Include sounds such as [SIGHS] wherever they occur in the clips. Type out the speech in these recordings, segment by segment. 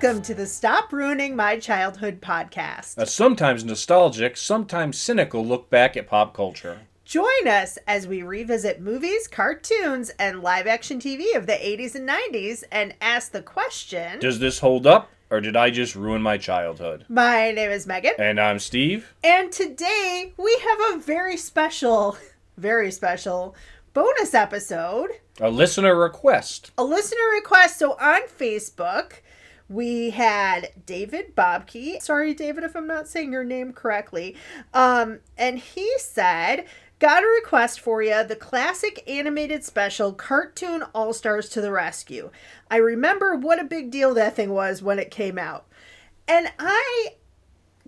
Welcome to the Stop Ruining My Childhood podcast. A sometimes nostalgic, sometimes cynical look back at pop culture. Join us as we revisit movies, cartoons, and live action TV of the 80s and 90s and ask the question Does this hold up, or did I just ruin my childhood? My name is Megan, And I'm Steve. and today we have a very special, very special bonus episode. A listener request. a listener request. So on Facebook, we had David Bobke. Sorry, David, if I'm not saying your name correctly. Um, and he said, Got a request for you the classic animated special Cartoon All Stars to the Rescue. I remember what a big deal that thing was when it came out. And I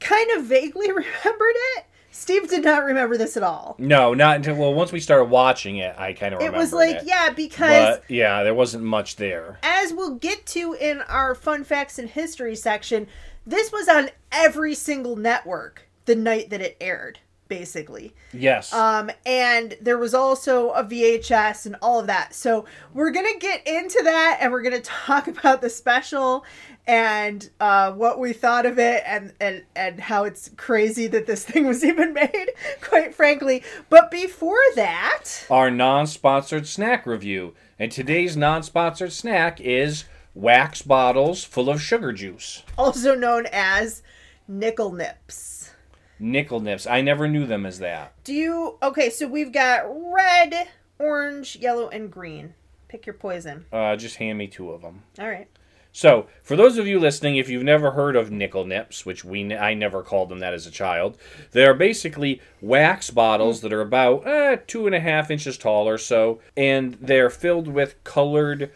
kind of vaguely [LAUGHS] remembered it. Steve did not remember this at all. No, not until well. Once we started watching it, I kind of It was like, it. yeah, because But yeah, there wasn't much there. as we'll get to in our fun facts and history section, this was on every single network the night that it aired, basically. Yes. Um, and there was also a VHS and all of that. So we're gonna get into that, and we're gonna [LAUGHS] talk about the special and uh, what we thought of it, and and and how it's crazy that this [LAUGHS] thing was even made, [LAUGHS] quite frankly. But before that. Our non-sponsored snack review, and today's non-sponsored snack is wax bottles full of sugar juice. also known as nickel nips. Nickel nips. I never knew them as that. Do you okay? So we've got red, orange, yellow, and green. Pick your poison. Uh, just hand me two of them. All right. So, for those of you listening, if you've never heard of nickel nips, which we I never called them that as a child, they are basically wax bottles that are about eh, two and a half inches tall or so, and they're filled with colored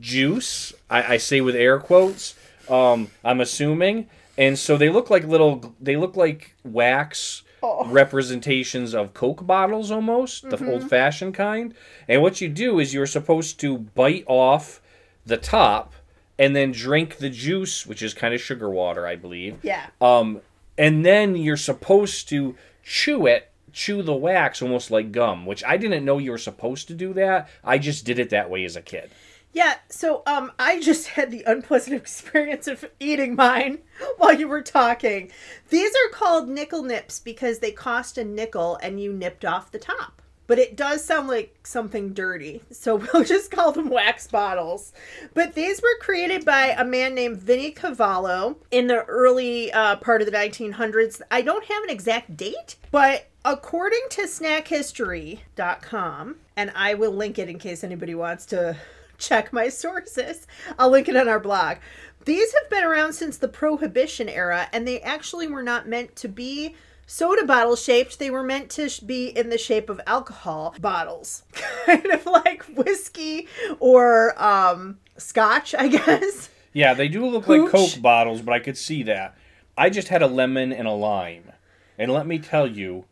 juice. I, I say with air quotes. Um, I'm assuming, and so they look like little. They look like wax Oh. representations of Coke bottles almost, the old fashioned kind. And what you do is you're supposed to bite off the top and then drink the juice, which is kind of sugar water, I believe. Yeah. Um, and then you're supposed to chew it, chew the wax almost like gum, which I didn't know you were supposed to do that. I just did it that way as a kid. Yeah. So um, I just [LAUGHS] had the unpleasant experience of eating mine [LAUGHS] while you were talking. These are called nickel nips because they cost a nickel and you nipped off the top. But it does sound like something dirty, [LAUGHS] so we'll just call them wax bottles. But these were created by a man named Vinnie Cavallo in the early uh, part of the 1900s. I don't have an exact date, but according to snackhistory.com, and I will link it in case anybody wants to check my sources, I'll link it on our blog. These have been around since the Prohibition era, and they actually were not meant to be soda bottle shaped. They were meant to be in the shape of alcohol bottles, [LAUGHS] kind of like whiskey or um, scotch, I guess. Yeah, they do look like Coke bottles, but I could see that. I just had a lemon and a lime. And let me tell you,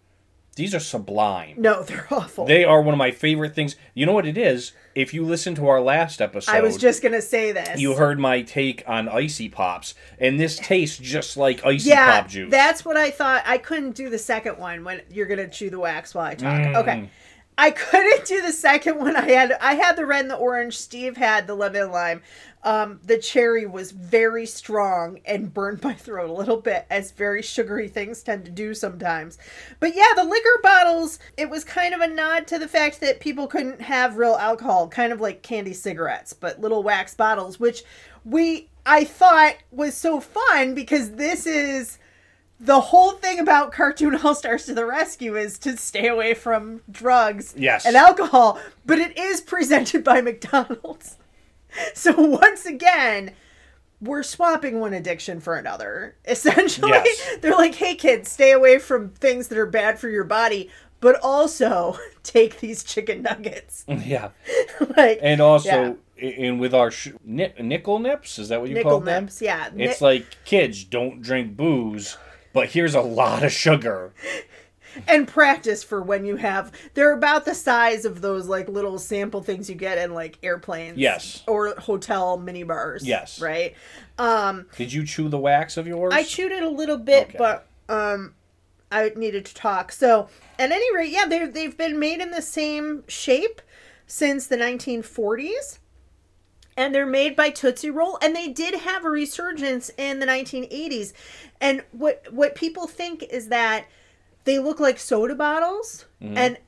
these are sublime. No, they're [LAUGHS] awful. They are one of my favorite things. You know what it is? If you listen to our last episode, I was just gonna say this. you heard my take on icy pops, and this tastes just like icy yeah, pop juice. that's what I thought. I couldn't do the second one when you're gonna chew the wax while I talk. Mm. Okay. I [LAUGHS] couldn't do the second one. I had I had the red and the orange. Steve had the lemon and lime. Um, the cherry was very strong and burned [LAUGHS] my throat a little bit, as very sugary things tend to do sometimes. But yeah, the liquor bottles. It was kind of a nod to the fact that people couldn't have real alcohol, kind of like candy cigarettes, but little wax bottles, which we I thought was so fun because this is the whole thing about Cartoon [LAUGHS] All Stars to the Rescue is to stay away from drugs Yes. and alcohol, but it is presented by [LAUGHS] McDonald's. [LAUGHS] So once again, we're swapping one addiction for another. [LAUGHS] Essentially, Yes. they're like, "Hey kids, stay away from things that are bad for your body, but also [LAUGHS] take these chicken nuggets." yeah, like and also, i and with our sh- ni- nickel nips, is that what you nickel call them? Nickel nips, yeah. It's Ni- like kids don't drink booze, but here's a lot of sugar. And practice for when you have they're about the size of those like little sample things you get in like airplanes Yes. or hotel mini bars Yes. right um Did you chew the wax of yours? i chewed it a little bit Okay. but um i needed to talk so at any rate yeah they they've been made in the same shape since the 1940s and they're made by Tootsie Roll, and they did have a resurgence in the 1980s. And what what people think is that they look like soda bottles, mm-hmm. and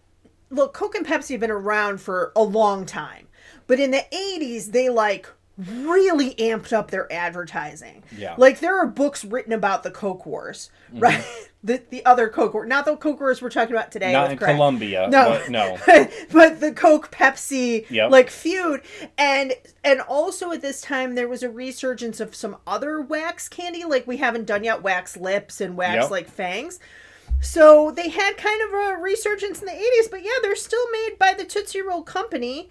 look, Coke and Pepsi have been around for a long time, but in the 80s they like really amped up their advertising. Yeah. Like there are books written about the Coke Wars, mm-hmm. right? [LAUGHS] The the other Coke War, not the Coke Wars we're talking about today. Not in Craig. Colombia, No. but no. [LAUGHS] but the Coke Pepsi Yep. like feud and and also at this time there was a resurgence of some other wax candy like we haven't done yet wax lips and wax Yep. like fangs. So they had kind of a resurgence in the 80s, but yeah, they're still made by the Tootsie Roll company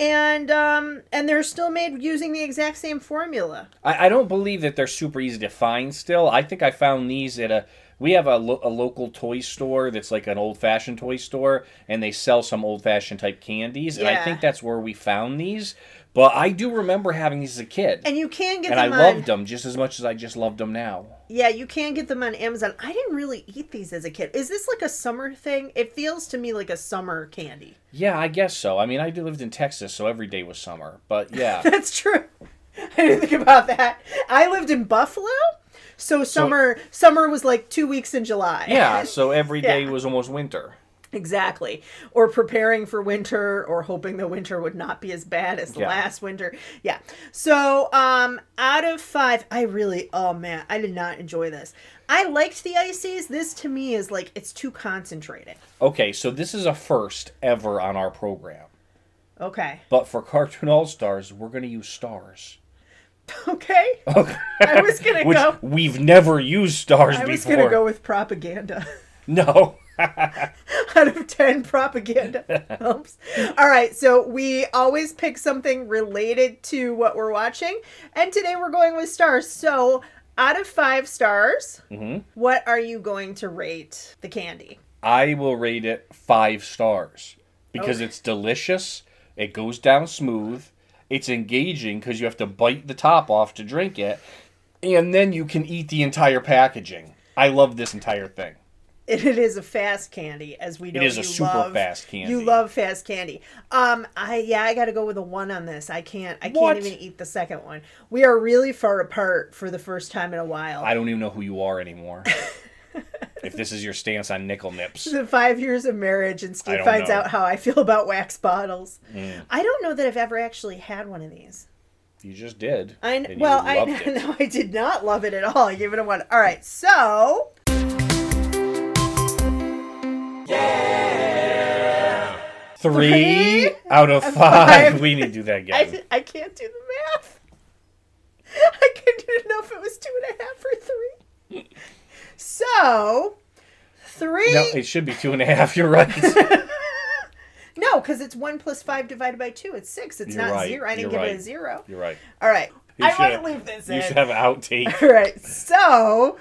and um and they're still made using the exact same formula. I, I don't believe that they're super easy to find still. I think I found these at a. We have a, lo- a local toy store that's like an old fashioned toy store, and they sell some old fashioned type candies. And I think that's where we found these. But I do remember having these as a kid. And you can get them And I on loved them just as much as I just loved them now. Yeah, you can get them on Amazon. I didn't really eat these as a kid. Is this like a summer thing? It feels to me like a summer candy. Yeah, I guess so. I mean, I lived in Texas, so every day was summer. But [LAUGHS] yeah, That's true. [LAUGHS] I didn't think about that. I lived in Buffalo, so summer summer was like two weeks in July. yeah. So every [LAUGHS] day Yeah. was almost winter. Exactly. Or preparing for winter, or hoping the winter would not be as bad as the Yeah. last winter. Yeah. So, um, out of five, I really, oh man, I did not enjoy this. I liked the ices. This to me is like it's too concentrated. Okay, so this is a first ever on our program. Okay. But for Cartoon All Stars, we're going to use stars. Okay. Okay. I was gonna [LAUGHS] Which go. we've never used stars I was gonna go with propaganda. No. [LAUGHS] [LAUGHS] out of 10 propaganda [LAUGHS] films. All right, so we always pick something related to what we're watching, and today we're going with stars. So, out of five stars, Mhm. what are you going to rate the candy? I will rate it five stars because Okay. it's delicious. It goes down smooth. It's engaging because you have to bite the top off to drink it, and then you can eat the entire packaging. I love this entire thing. It, it is a fast candy, as we know. is a you super love. fast candy. You love fast candy. Um, I yeah, I got to go with a one on this. I can't. I can't even eat the second one. We are really far apart for the first time in a while. I don't even know who you are anymore. [LAUGHS] if this is your stance on nickel nips. the five years of marriage and Steve finds know. Mm. out how I feel about wax bottles. I don't know that I've ever actually had one of these. You just did. I and kn- you well, I [LAUGHS] no, I did not love it at all. I gave it a one. All right, so Three, Three out of of five. five. [LAUGHS] We need to do that again. I, I can't do the math. [LAUGHS] I couldn't even know if it was two and a half or three. So three. no, it should be two and a half. You're right. [LAUGHS] No, because it's one plus five divided by two. It's six. It's You're not right. zero. I didn't You're give it a zero. You're right. All right. You I should want to leave this You in. should have an outtake. All right. So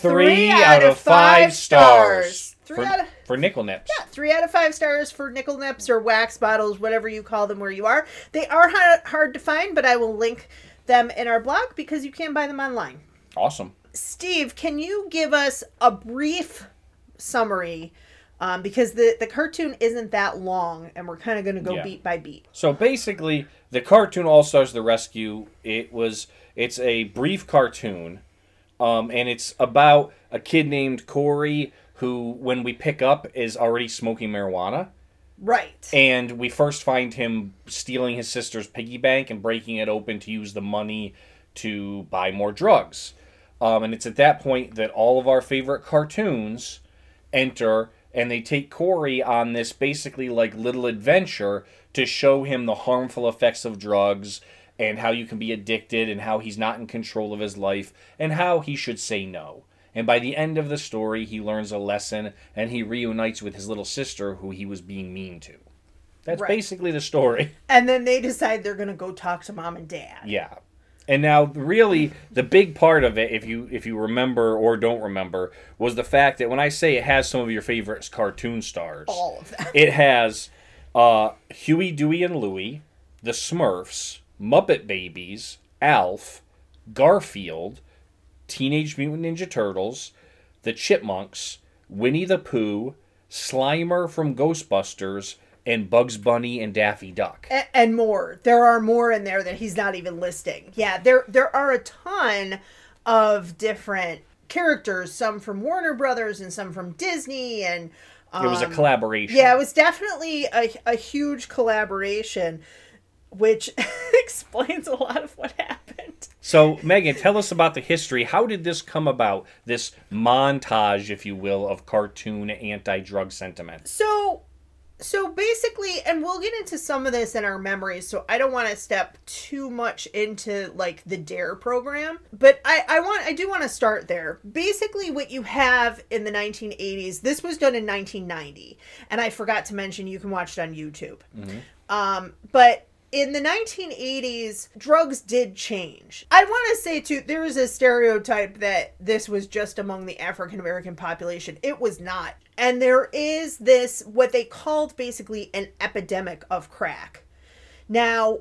Three, out, of five stars. Three for, out of- for nickel nips. Yeah, three out of five stars for nickel nips or wax bottles, whatever you call them where you are. They are hard, hard to find, but I will link them in our blog because you can buy them online. Awesome. Steve, can you give us a brief summary? Um, because the, the cartoon isn't that long, and we're kind of going to go Yeah. beat by beat. So basically, the cartoon All Stars: The Rescue. It was. It's a brief cartoon, um, and it's about a kid named Corey who, when we pick up, is already smoking marijuana. Right. And we first find him stealing his sister's piggy bank and breaking it open to use the money to buy more drugs. Um, and it's at that point that all of our favorite cartoons enter and they take Corey on this basically like little adventure to show him the harmful effects of drugs and how you can be addicted and how he's not in control of his life and how he should say no. And by the end of the story, he learns a lesson and he reunites with his little sister who he was being mean to. That's Right. basically the story. [LAUGHS] and then they decide they're going to go talk to mom and dad. Yeah. And now really the big part of it if you if you remember or don't remember was the fact that when I say it has some of your favorite cartoon stars All of them. it has uh, Huey, Dewey, and Louie, the Smurfs, Muppet Babies, Alf, Garfield, Teenage Mutant Ninja Turtles, the Chipmunks, Winnie the Pooh, Slimer from Ghostbusters, and Bugs Bunny and Daffy Duck. A- and more. There are more in there that he's not even listing. Yeah, there there are a ton of different characters, some from Warner Brothers and some from Disney and it was a um, collaboration. Yeah, it was definitely a, a huge collaboration, which [LAUGHS] explains a lot of what happened. So, Megan, tell us about the history. How did this come about? This montage, if you will, of cartoon anti-drug sentiment. So, so basically, and we'll get into some of this in our memories. So I don't want to step too much into like the Dare program, but I I want I do want to start there. Basically, what you have in the 1980s, this was done in 1990, and I forgot to mention you can watch it on YouTube. Um, but in the 1980s, drugs did change. I want to say too, there was a stereotype that this was just among the African American population. It was not. And there is this, what they called basically an epidemic of crack. Now,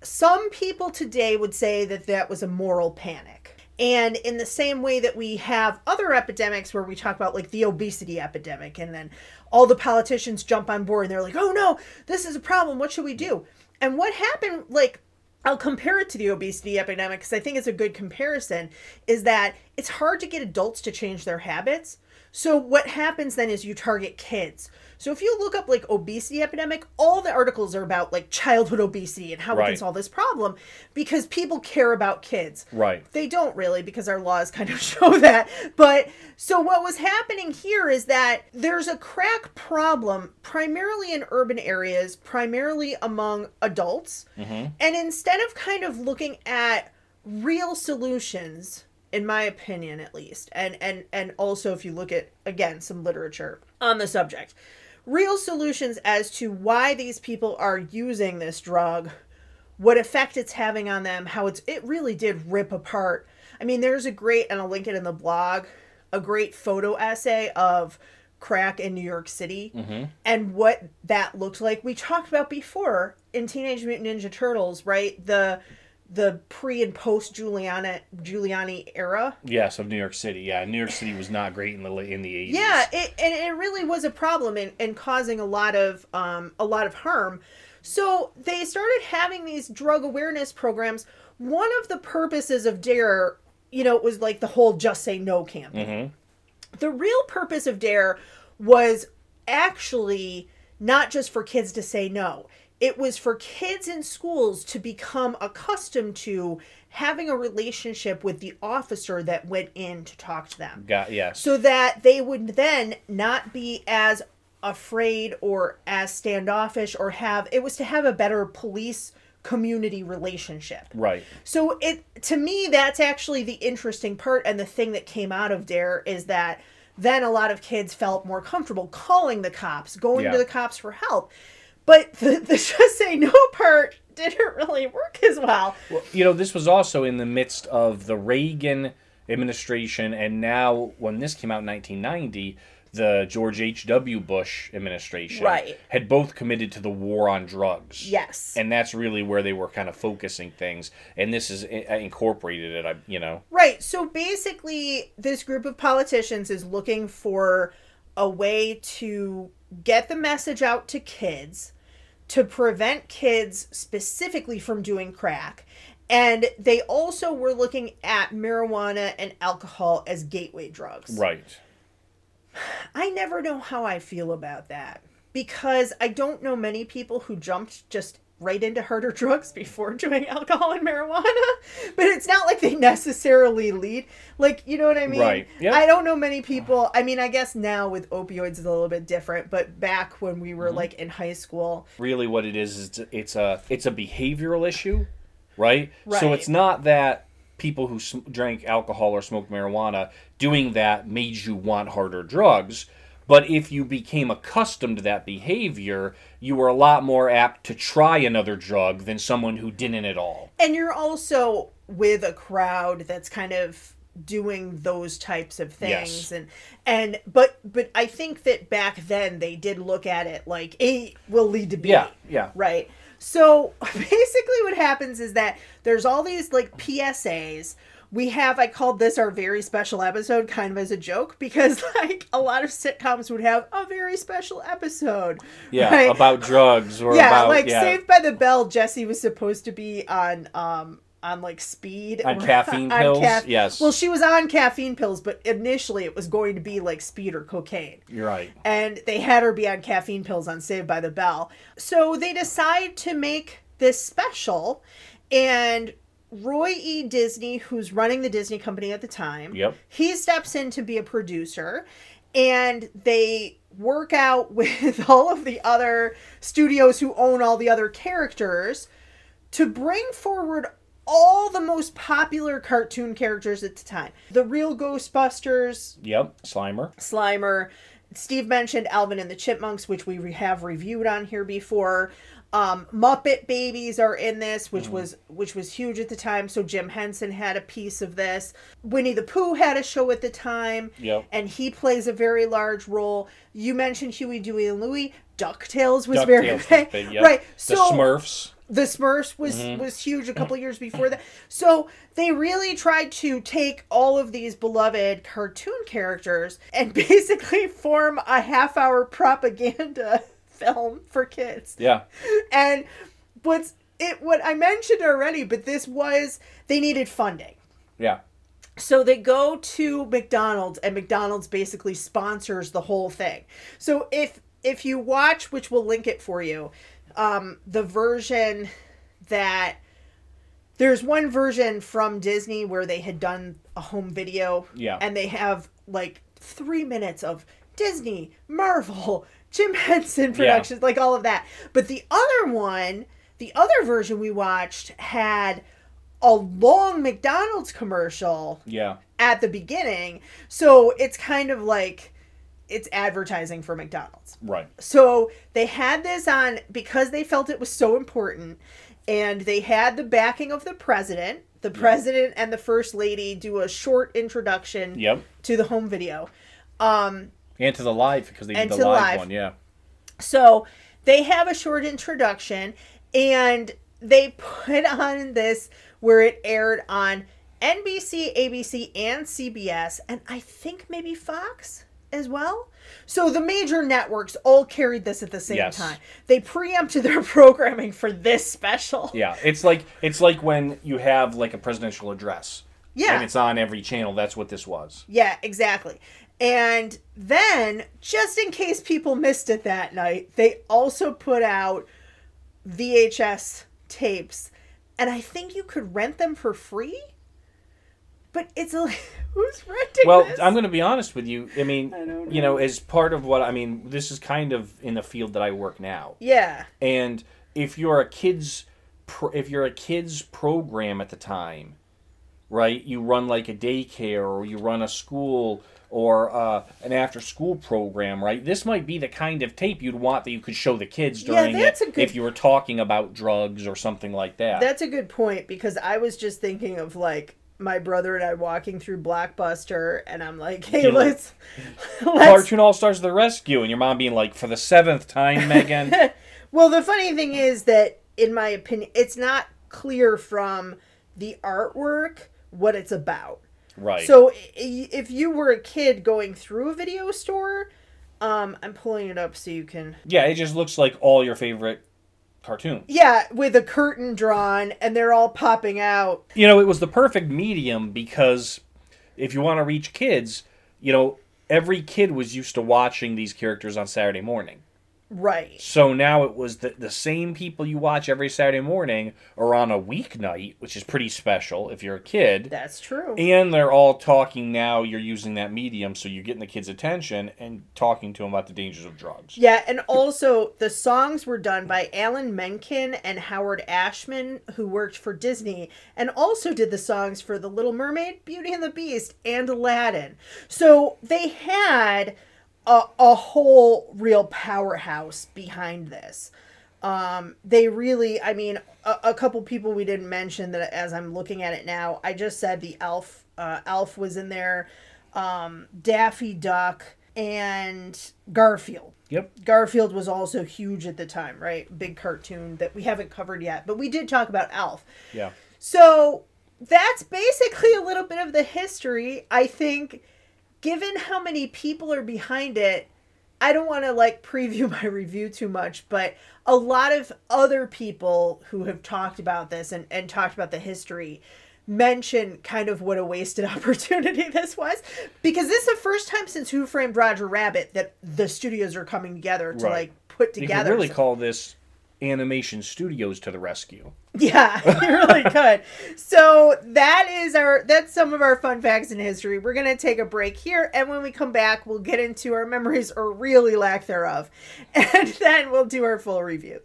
some people today would say that that was a moral panic. And in the same way that we have other epidemics where we talk about like the obesity epidemic, and then all the politicians jump on board and they're like, oh no, this is a problem. What should we do? And what happened, like, I'll compare it to the obesity epidemic because I think it's a good comparison, is that it's hard to get adults to change their habits. So what happens then is you target kids. So if you look up like obesity epidemic, all the articles are about like childhood obesity and how we can solve this problem because people care about kids. Right. They don't really because our laws kind of [LAUGHS] show that. But so what was happening here is that there's a crack problem primarily in urban areas, primarily among adults. Mm-hmm. And instead of kind of looking at real solutions, in my opinion at least, and and and also if you look at again some literature on the subject, real solutions as to why these people are using this drug what effect it's having on them, how it's it really did rip apart. I mean, there's a great and I'll link it in the blog, a great photo essay of crack in New York City mm-hmm. and what that looked like. We talked about before in Teenage Mutant Ninja Turtles, right? The the pre and post Giuliani Giuliani era. Yes, of New York City. Yeah, New York City was not great in the in the eighties. Yeah, it, and it really was a problem and, and causing a lot of um, a lot of harm. So they started having these drug awareness programs. One of the purposes of Dare, you know, was like the whole "Just Say No" campaign. The real purpose of Dare was actually not just for kids to say no. It was for kids in schools to become accustomed to having a relationship with the officer that went in to talk to them Got yes. so that they would then not be as afraid or as standoffish or have it was to have a better police community relationship right. so it to me that's actually the interesting part and the thing that came out of dare is that then a lot of kids felt more comfortable calling the cops going Yeah. to the cops for help but [LAUGHS] the, the just say no part didn't really work as well Well, you know, this was also in the midst of the Reagan administration, and now when this came out in 1990, the George H.W. Bush administration Right. had both committed to the war on drugs. yes And that's really where they were kind of focusing things, and this is I incorporated it. I, you know, Right. So basically, this group of politicians is looking for a way to get the message out to kids to prevent kids specifically from doing crack. And they also were looking at marijuana and alcohol as gateway drugs. right? I never know how I feel about that because I don't know many people who jumped just right into harder [LAUGHS] drugs before doing alcohol and marijuana. [LAUGHS] But it's not like they necessarily lead. Like, you know what I mean? Right. Yep. I don't know many people. I mean, I guess now with opioids it's a little bit different, but back when we Mm-hmm. were like in high school, really what it is is it's- it's a it's a behavioral issue right, right. so it's not that people who sm- drank alcohol or smoked marijuana doing that made you want harder drugs but if you became accustomed to that behavior you were a lot more apt to try another drug than someone who didn't at all and you're also with a crowd that's kind of doing those types of things Yes. and and but but I think that back then they did look at it like A will lead to B. yeah yeah Right. So [LAUGHS] basically, what happens is that there's all these like PSAs we have I called this our very special episode kind of as a joke because [LAUGHS] like a lot of sitcoms would have a very special episode. Yeah, right? about drugs or yeah, about like yeah, Saved by the Bell, Jesse was supposed to be on um on like speed On [LAUGHS] caffeine pills? Yes. Well, she was on caffeine pills, but initially it was going to be like speed or cocaine. You're right. And they had her be on caffeine pills on Saved by the Bell. So they decide to make this special and Roy E. Disney, who's running the Disney company at the time, Yep. he steps in to be a producer and they work out [LAUGHS] with all of the other studios who own all the other characters to bring forward all the most popular cartoon characters at the time. The real Ghostbusters, Yep. Slimer. Slimer. Steve mentioned Alvin and the Chipmunks, which we have reviewed on here before. Um, Muppet Babies are in this, which was which was huge at the time. So Jim Henson had a piece of this. Winnie the Pooh had a show at the time, Yep. and he plays a very large role. You mentioned Huey, Dewey, and Louie. Ducktales was very DuckTales was big, big, [LAUGHS] yep. right? The Smurfs. the Smurfs was was huge a couple [CLEARS THROAT] years before that. So they really tried to take all of these beloved cartoon characters and [LAUGHS] basically form a half hour propaganda film for kids. Yeah. And what's it what I mentioned already, but this was they needed funding. Yeah. So they go to McDonald's and McDonald's basically sponsors the whole thing. So if if you watch, which we'll link it for you, um, the version that there's one version from Disney where they had done a home video. Yeah. And they have like three minutes of Disney, Marvel, Jim [LAUGHS] Henson Productions, like all of that. But the other one, the other version we watched had a long McDonald's commercial Yeah. at the beginning. So it's kind of like it's advertising for McDonald's. Right. So they had this on because they felt it was so important, and they had the backing of the president. The president and the first lady do a short introduction Yep. to the home video. Um, And to the live because they did the live, live. one. Yeah. so they have a short introduction, and they put [LAUGHS] on this where it aired on NBC, ABC, and CBS, and I think maybe Fox as well. So the major networks all carried this at the same Yes. time. They preempted [LAUGHS] their programming for this special. Yeah. It's like it's like when you have like a presidential address. Yeah. And it's on every channel. That's what this was. Yeah, exactly. And then, just in case people missed it that night, they also put out VHS tapes. And I think you could rent them for free. But it's a [LAUGHS] who's renting Well, this? I'm going to be honest with you. I mean, I don't you know, as part of what I mean, this is kind of in the field that I work now. yeah, And if you're a kids, pro, if you're a kids program at the time, right? You run like a daycare or you run a school or uh, an after-school program, right? This might be the kind of tape you'd want that you could show the kids Yeah, during that's it a good- if you were talking about drugs or something like that. that's a good point because I was just thinking of like my brother and I walking through Blockbuster, and I'm like, hey, You let's [LAUGHS] let's Cartoon All Stars: of The Rescue, and your mom being like, "For the seventh time, Megan." [LAUGHS] Well, the funny thing is that, in my opinion, it's not clear from the artwork what it's about. right. So, if you were a kid going through a video store, um, I'm pulling it up so you can. yeah, it just looks like all your favorite cartoons. Yeah, with a curtain drawn and they're all popping out. you know, it was the perfect medium because if you want to reach kids, you know, every kid was used to watching these characters on Saturday morning. Right. So now it was the, the same people you watch every Saturday morning are on a weeknight, which is pretty special if you're a kid. That's true. And they're all talking now. You're using that medium, so you're getting the kids' attention and talking to them about the dangers of drugs. Yeah, and also the songs were done by Alan Menken and Howard Ashman, who worked for Disney, and also did the songs for The Little Mermaid, Beauty and the Beast, and Aladdin. So they had a, a whole real powerhouse behind this. Um, they really, I mean, a, a couple people we didn't mention that as I'm looking at it now, I just said the Alf, uh, Alf was in there, um, Daffy Duck, and Garfield. Yep. Garfield was also huge at the time, right? Big cartoon that we haven't covered yet, but we did talk about Alf. Yeah. So that's basically a little bit of the history. I think, given how many people are behind it, I don't want to like [LAUGHS] preview my review too much, but a lot of other people who have talked about this and, and talked about the history mention kind of what a wasted [LAUGHS] opportunity [LAUGHS] this was because this is the first time since Who Framed Roger Rabbit that the studios are coming together to Right. like put together. You could really call this animation studios to the rescue. Yeah, [LAUGHS] you really [LAUGHS] could. So that is our that's some of our fun facts in history. We're gonna take a break here, and when we come back, we'll get into our memories or really lack thereof, [LAUGHS] and then we'll do our full review.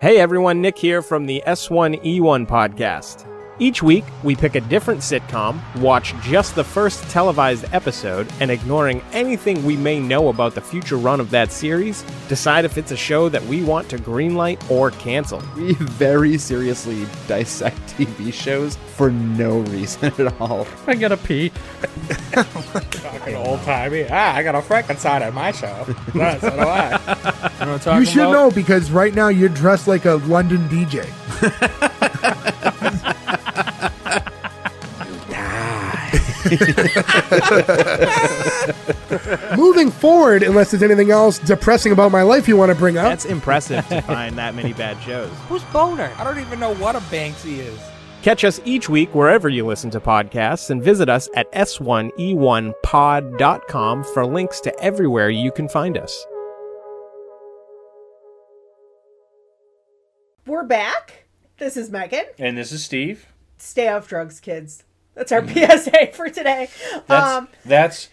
Hey everyone, Nick here from the S1E1 podcast. Each week, we pick a different sitcom, watch just the first televised episode, and ignoring anything we may know about the future run of that series, decide if it's a show that we want to greenlight or cancel. We very seriously dissect TV shows for no reason at all. I gotta pee. [LAUGHS] Fucking old timey. Ah, I got a Frankenstein at my show. [LAUGHS] so do I. You know what I'm talking You should about? know because right now you're dressed like a London DJ. [LAUGHS] [LAUGHS] Moving forward, unless there's anything else depressing about my life you want to bring up, That's impressive to find that many bad shows. [LAUGHS] Who's Boner? I don't even know what a Banksy is. Catch us each week wherever you listen to podcasts and visit us at s1e1pod.com for links to everywhere you can find us. We're back. This is Megan. And this is Steve. Stay off drugs, kids. That's our PSA for today. That's Um, that's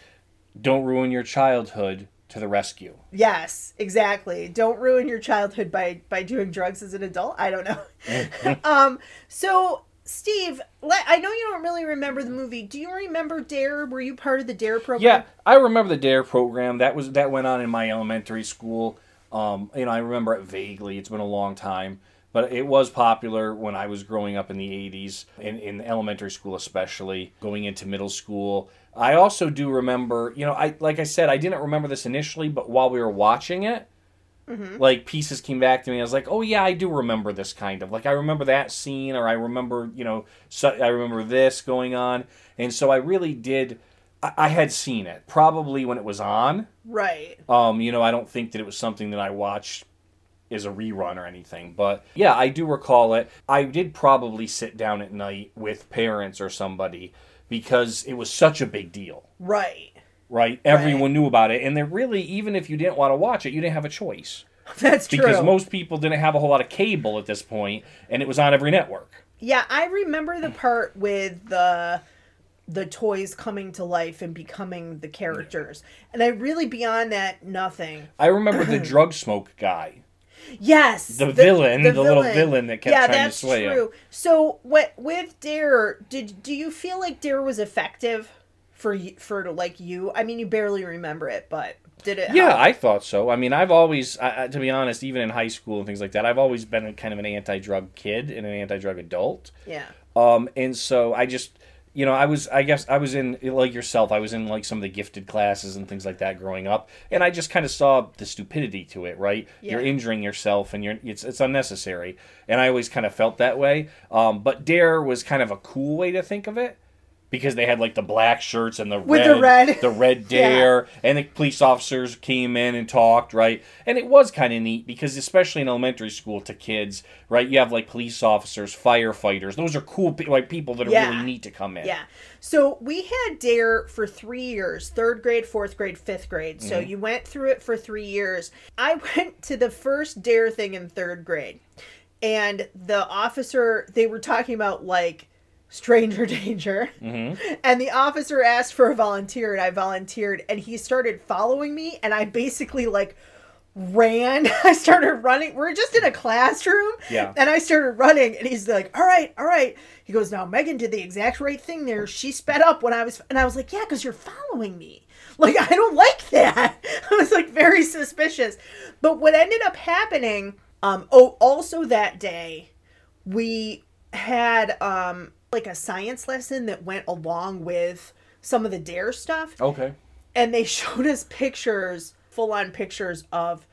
don't ruin your childhood to the rescue. Yes, exactly. Don't ruin your childhood by by doing drugs as an adult. I don't know. [LAUGHS] um, so Steve, let, I know you don't really remember the movie. Do you remember Dare? Were you part of the Dare program? Yeah, I remember the Dare program. That was that went on in my elementary school. Um, you know, I remember it vaguely. It's been a long time, but it was popular when I was growing up in the '80s, in, in elementary school especially, going into middle school. I also do remember, you know, I like I said, I didn't remember this initially, but while we were watching it, like pieces came back to me. I was like, oh yeah, I do remember this kind of like I remember that scene, or I remember you know, so, I remember this going on, and so I really did. I, I had seen it probably when it was on. Right. Um, you know, I don't think that it was something that I watched as a rerun or anything, but yeah, I do recall it. I did probably sit down at night with parents or somebody because it was such a big deal Right. right? Everyone knew about it, and then really, even if you didn't want to watch it, you didn't have a choice [LAUGHS] That's true. because most people didn't have a whole lot of cable at this point, and it was on every network. Yeah, I remember the part with the the toys coming to life and becoming the characters. And I really beyond that nothing. I remember the [CLEARS THROAT] drug smoke guy. Yes, The villain, the little villain that kept yeah, trying to that's sway him. true. So, what with Dare? Did do you feel like Dare was effective for for like you? I mean, you barely remember it, but did it? Yeah, help? I thought so. I mean, I've always, I, I- to be honest, even in high school and things like that, I've always been a kind of an anti-drug kid and an anti-drug adult. yeah, Um, and so I just, you know, I was, I guess, I was in like yourself. I was in like some of the gifted classes and things like that growing up, and I just kind of saw the stupidity to it. Right, you're injuring yourself, and you're it's it's unnecessary. And I always kind of felt that way. Um, but Dare was kind of a cool way to think of it. Because they had like the black shirts and the With red, the red. the [LAUGHS] red Yeah. dare, and the police officers came in and talked, right? And it was kind of neat because, especially in elementary school to kids, right? You have like police officers, firefighters. Those are cool, like people that are Yeah. really neat to come in. yeah. So we had Dare for three years: third grade, fourth grade, fifth grade. So Mm-hmm. you went through it for three years. I [LAUGHS] went to the first Dare thing in third grade, and the officer they were talking about like stranger [LAUGHS] danger. Mm-hmm. and the officer asked for a volunteer and i volunteered and he started following me and i basically like ran. [LAUGHS] I started running. We're just in a classroom Yeah. and i started running and he's like all right all right. He goes now megan did the exact right thing there. She sped up when i was and i was like yeah because you're following me. [LAUGHS] Like i don't like that. I was like very suspicious. But what ended up happening um oh also that day we had um like a science lesson that went along with some of the dare stuff Okay. and they [LAUGHS] showed us pictures full on pictures of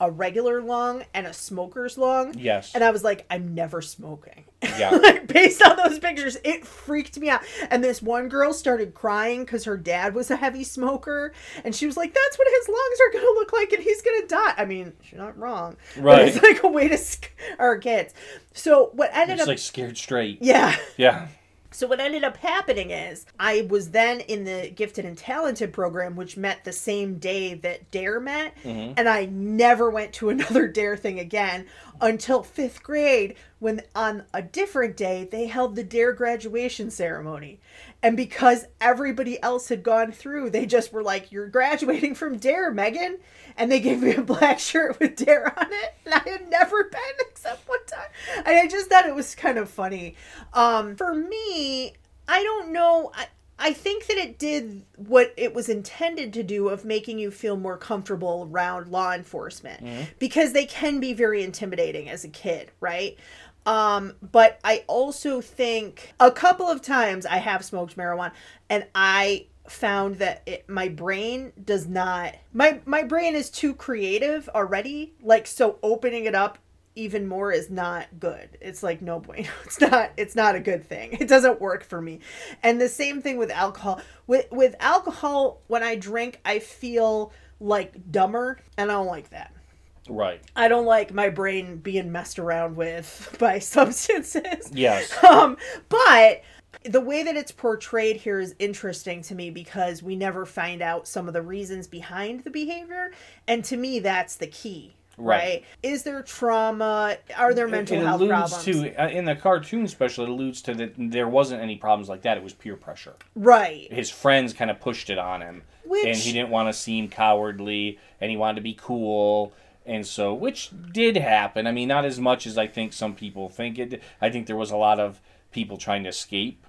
a regular lung and a smoker's lung. Yes. And I was like, I'm never smoking. Yeah. [LAUGHS] like based on those pictures, it freaked me out. And this one girl started crying because her dad was a heavy smoker, and she was like, "That's what his lungs are gonna look like, and he's gonna die." I mean, she's not wrong, But Right. it's like a way to scare our kids. So what ended It's up, like scared straight. yeah. Yeah. So what ended up happening is I was then in the gifted and talented program, which met the same day that Dare met, mm-hmm. and I never went to [LAUGHS] another Dare thing again until fifth grade, when on a different day they held the Dare graduation ceremony, and because everybody else had gone through, they just were like, "You're graduating from Dare, Megan," and they gave me a black shirt with Dare on it, and I had never been [LAUGHS] except one time, and I just thought it was kind of funny. Um, for me, I don't know. I, I think that it did what it was intended to do of making you feel more comfortable around law enforcement because they can be very intimidating as a kid, right? Um, but I also think a couple of times I have smoked marijuana and I found that it, my brain does not my my brain is too creative already like so opening it up even more is not good. It's like no bueno. [LAUGHS] It's not it's not a good thing. It doesn't work for me. And the same thing with alcohol. With with alcohol when i drink i feel like dumber and i don't like that Right. i don't like my brain being messed around with [LAUGHS] by [LAUGHS] substances Yes. um, but the way that it's portrayed here is interesting to me because we never find out some of the reasons behind the behavior, and to me, that's the key. Right? Right. Is there trauma? Are there mental it health alludes problems? to uh, in the cartoon special. It alludes to that there wasn't any problems like that. It was peer pressure. right. His friends kind of pushed it on him, Which- and he didn't want to seem cowardly, and he wanted to be cool, and so which did happen. I mean, not as much as I think some people think it. I think there was a lot of people trying to escape.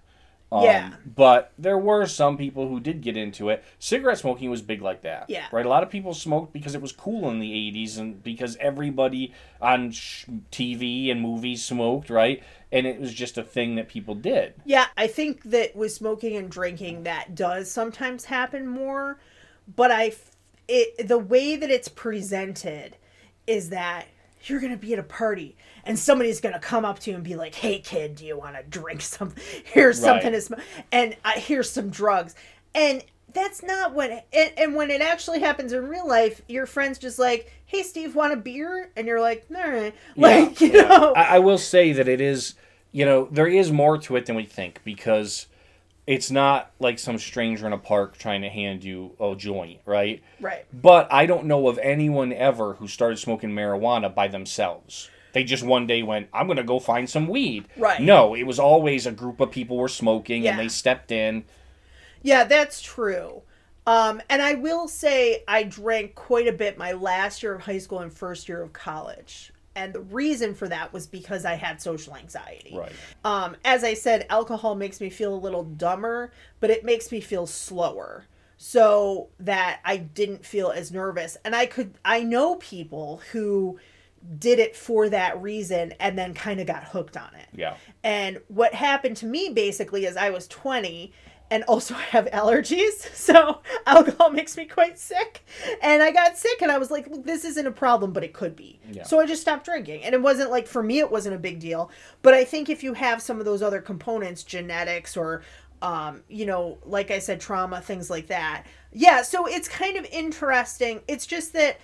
Um, Yeah. But there were some people who did get into it. Cigarette smoking was big like that. Yeah. Right? A lot of people smoked because it was cool in the 80s and because everybody on sh- TV and movies smoked, right? And it was just a thing that people did. Yeah, I think that with smoking and drinking, that does sometimes happen more. But I, f- it the way that it's presented is that you're gonna be at a party and somebody's gonna come up to you and be like, "Hey, kid, do you want to drink [LAUGHS] something? Here's something to smoke, and uh, here's some drugs." And that's not what. And, and when it actually happens in real life, your friend's just like, "Hey, Steve, want a beer?" And you're like, "All right," like you Yeah. know. I, I will say that it is, you know, there is more to it than we think because it's not like some stranger in a park trying to hand you a joint, right? right. But I don't know of anyone ever who started smoking marijuana by themselves. They just one day went, I'm going to go find some weed. Right. No, it was always a group of people were smoking Yeah. and they stepped in. Yeah, that's true. Um, and I will say I drank quite a bit my last year of high school and first year of college. And the reason for that was because I had social anxiety. Right. Um, as I said, alcohol makes me feel a little dumber, but it makes me feel slower. So that I didn't feel as nervous. And I could, I know people who did it for that reason and then kind of got hooked on it. Yeah. And what happened to me basically is I was 20 and also I [LAUGHS] have allergies. So [LAUGHS] alcohol makes me quite sick. And I got sick and I was like, "Look, this isn't a problem, but it could be. Yeah. So I just stopped drinking. And it wasn't like, for me, it wasn't a big deal. But I think if you have some of those other components, genetics or, um, you know, like I said, trauma, things like that. Yeah. So it's kind of interesting. It's just that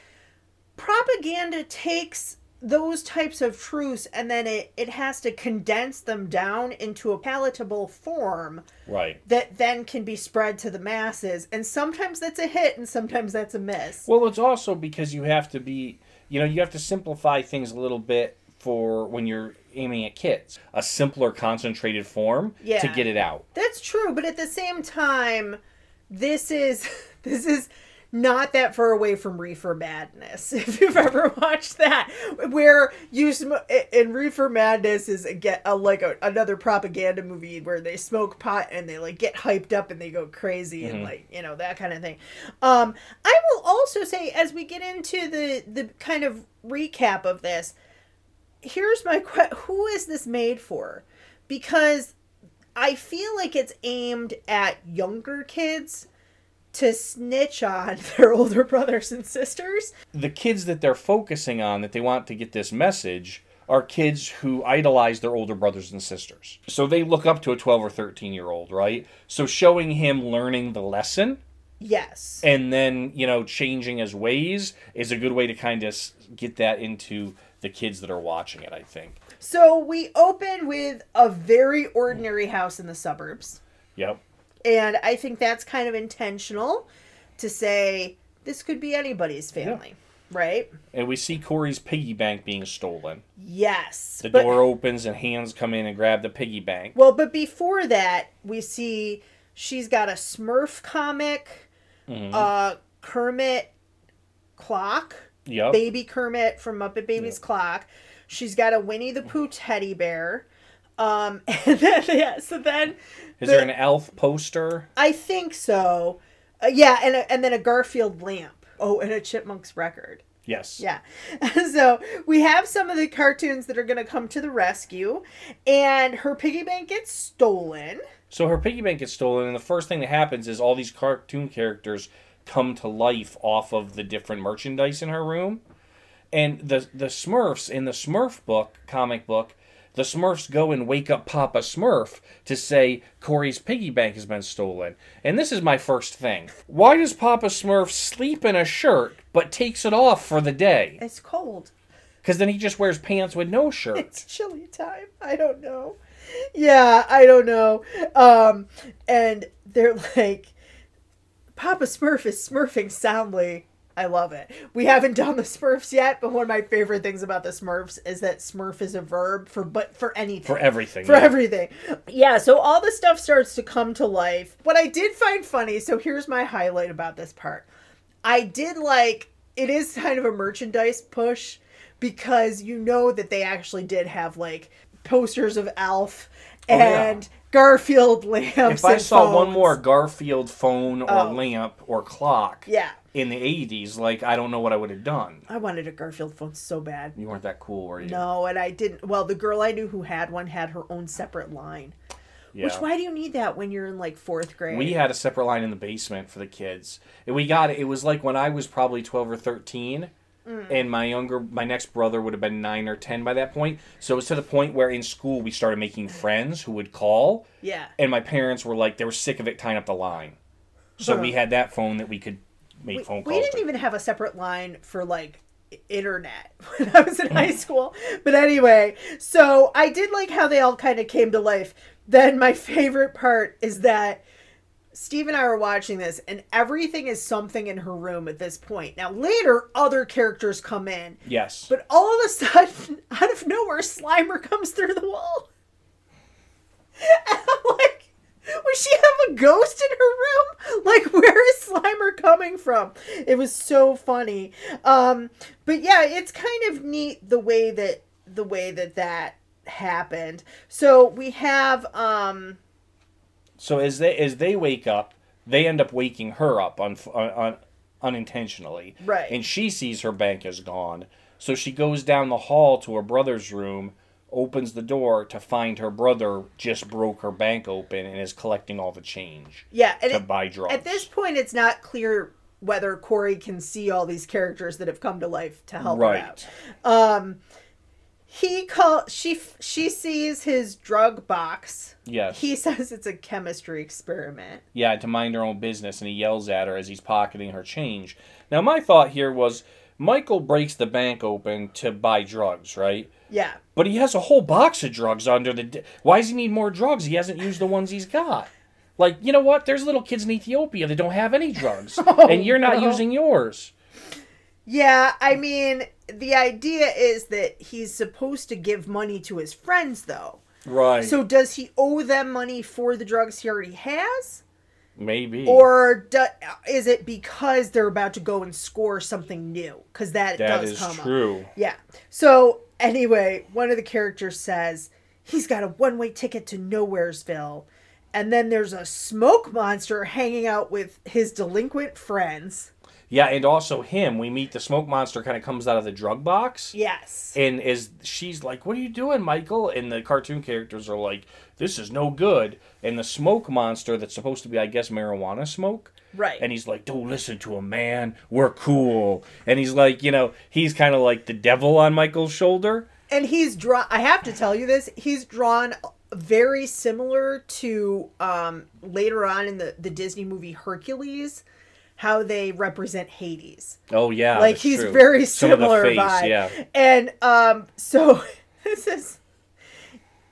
propaganda takes those types of truths and then it, it has to condense them down into a palatable form Right. that then can be spread to the masses and sometimes that's a hit and sometimes that's a miss Well, it's also because you have to be, you know, you have to simplify things a little bit for when you're aiming at kids. A simpler, concentrated form yeah. to get it out. that's true but at the same time this is [LAUGHS] this is not that far away from reefer madness [LAUGHS] if you've ever watched that where you sm- and reefer madness is again a, like a, another propaganda movie where they smoke pot and they like get hyped up and they go crazy and like you know that kind of thing. Um i will also say as we get into the the kind of recap of this here's my question who is this made for? Because I feel like it's aimed at younger kids to snitch on [LAUGHS] their older brothers and sisters. the kids that they're focusing on that they want to get this message are kids who idolize their older brothers and sisters. So they look up to a 12 or 13 year old, right? So showing him learning the lesson Yes. and then, you know, changing his ways is a good way to kind of get that into the kids that are watching it, I think. So we open with a very ordinary house in the suburbs. Yep. And I think that's kind of intentional to say this could be anybody's family, right? And we see Corey's piggy bank being stolen. Yes. The but- door opens and hands come in and grab the piggy bank. Well, but before that, we see she's got a Smurf comic, Mm-hmm. uh, Kermit clock, Yep. baby Kermit from Muppet Babies clock. She's got a Winnie the Pooh teddy bear. Um, [LAUGHS] and then, yeah, so then Is the- there an Alf poster? I think so. Uh, yeah, and a, and then a Garfield lamp. Oh, and a Chipmunks record. Yes. Yeah. [LAUGHS] so we have some of the cartoons that are going to come to the rescue, and her piggy bank gets stolen. So her piggy bank gets stolen, and the first thing that happens is all these cartoon characters come to life off of the different merchandise in her room. And the the Smurfs in the Smurf book, comic book, the Smurfs go and wake up Papa Smurf to say Corey's piggy bank has been stolen. And this is my first thing. Why does Papa Smurf sleep in a shirt but takes it off for the day? It's cold. Because then he just wears pants with no [LAUGHS] shirt. It's chilly time. I don't know. Yeah, I don't know. Um, and they're like, Papa Smurf is smurfing soundly. I love it. We haven't done the Smurfs yet, but one of my favorite things about the Smurfs is that Smurf is a verb for but for anything. For everything. For yeah. everything. Yeah, so all the stuff starts to come to life. What I did find funny, so here's my highlight about this part. I did like it is kind of a merchandise push because you know that they actually did have like posters of Alf Oh, yeah. and Garfield lamps. If I saw one more Garfield phone or Oh. lamp or clock Yeah. In the 80s, like, I don't know what I would have done. I wanted a Garfield phone so bad. You weren't that cool, were you? No, and I didn't. Well, the girl I knew who had one had her own separate line. Yeah. Which why do you need that when you're in like fourth grade? We had a separate line in the basement for the kids. And we got it. It was like when I was probably 12 or 13. Mm. And my younger, my next brother would have been nine or 10 by that point. So it was to the point where in school we started making friends who would call. yeah. And my parents were like, they were sick of it tying up the line. So we [LAUGHS] had that phone that we could we, phone we didn't to. even have a separate line for like internet [LAUGHS] when I was in high mm. school. But anyway, so I did like how they all kind of came to life. Then my favorite part is that Steve and I were watching this, and everything is something in her room at this point. Now, later, other characters come in, Yes. but all of a sudden, [LAUGHS] out of nowhere, Slimer comes through the wall. [LAUGHS] And I'm like, would she have a ghost in her room? Like, [LAUGHS] where is Slimer coming from? It was so funny. Um, but yeah, it's kind of neat the way that the way that that happened. So we have um So as they as they wake up, they end up waking her up un, un, un, unintentionally. Right. And she sees her bank is gone. So she goes down the hall to her brother's room, opens the door to find her brother just broke her bank open and is collecting all the change yeah, to it- buy drugs. at this point it's not clear whether Corey can see all these characters that have come to life to help her Right. out. Um he call she she sees his drug box. Yes. He [LAUGHS] says it's a chemistry experiment. yeah, to mind her own business, and he yells at her as he's pocketing her change. Now, my thought here was Michael breaks the bank open to buy drugs, right? Yeah. But he has a whole box of drugs under the. d- Why does he need more drugs? He hasn't used the ones he's got. Like, you know what? There's little kids in Ethiopia that don't have any drugs, [LAUGHS] oh, and you're not no. using yours. Yeah, I mean, the idea is that he's supposed to give money to his friends, though. Right. So does he owe them money for the drugs he already has? Maybe. Or do, is it because they're about to go and score something new? Because that, that does is come up. true. Yeah. So anyway, one of the characters says he's got a one-way ticket to Nowheresville, and then there's a smoke monster hanging out with his delinquent friends. Yeah, and also him. We meet the smoke monster kind of comes out of the drug box. Yes. And is she's like, "What are you doing, Michael?" And the cartoon characters are like, "This is no good." And the smoke monster that's supposed to be, I guess, marijuana smoke, Right. And he's like, "Don't listen to him, man. We're cool." And he's like, you know, he's kind of like the devil on Michael's shoulder. and he's drawn i have to tell you this he's drawn very similar to um later on in the the disney movie hercules how they represent hades Oh yeah, like he's true. very Some of the similar face, vibe. yeah. and um so [LAUGHS] this is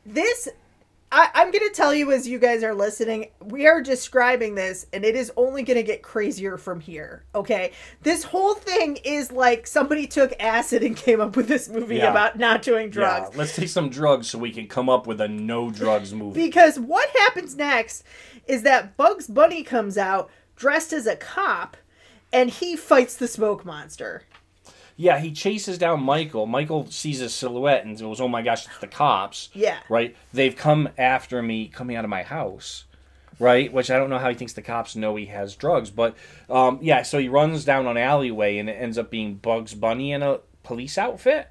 this I, I'm gonna tell you as you guys are listening, we are describing this, and it is only gonna get crazier from here. Okay, this whole thing is like somebody took acid and came up with this movie Yeah. about not doing drugs. Yeah, let's take some drugs so we can come up with a no drugs movie. Because what happens next is that Bugs Bunny comes out dressed as a cop, and he fights the smoke monster. Yeah, he chases down Michael. Michael sees a silhouette and goes, "Oh my gosh, it's the cops!" Yeah. Right? They've come after me, coming out of my house. Right? Which I don't know how he thinks the cops know he has drugs, but um, yeah. So he runs down an alleyway and it ends up being Bugs Bunny in a police outfit.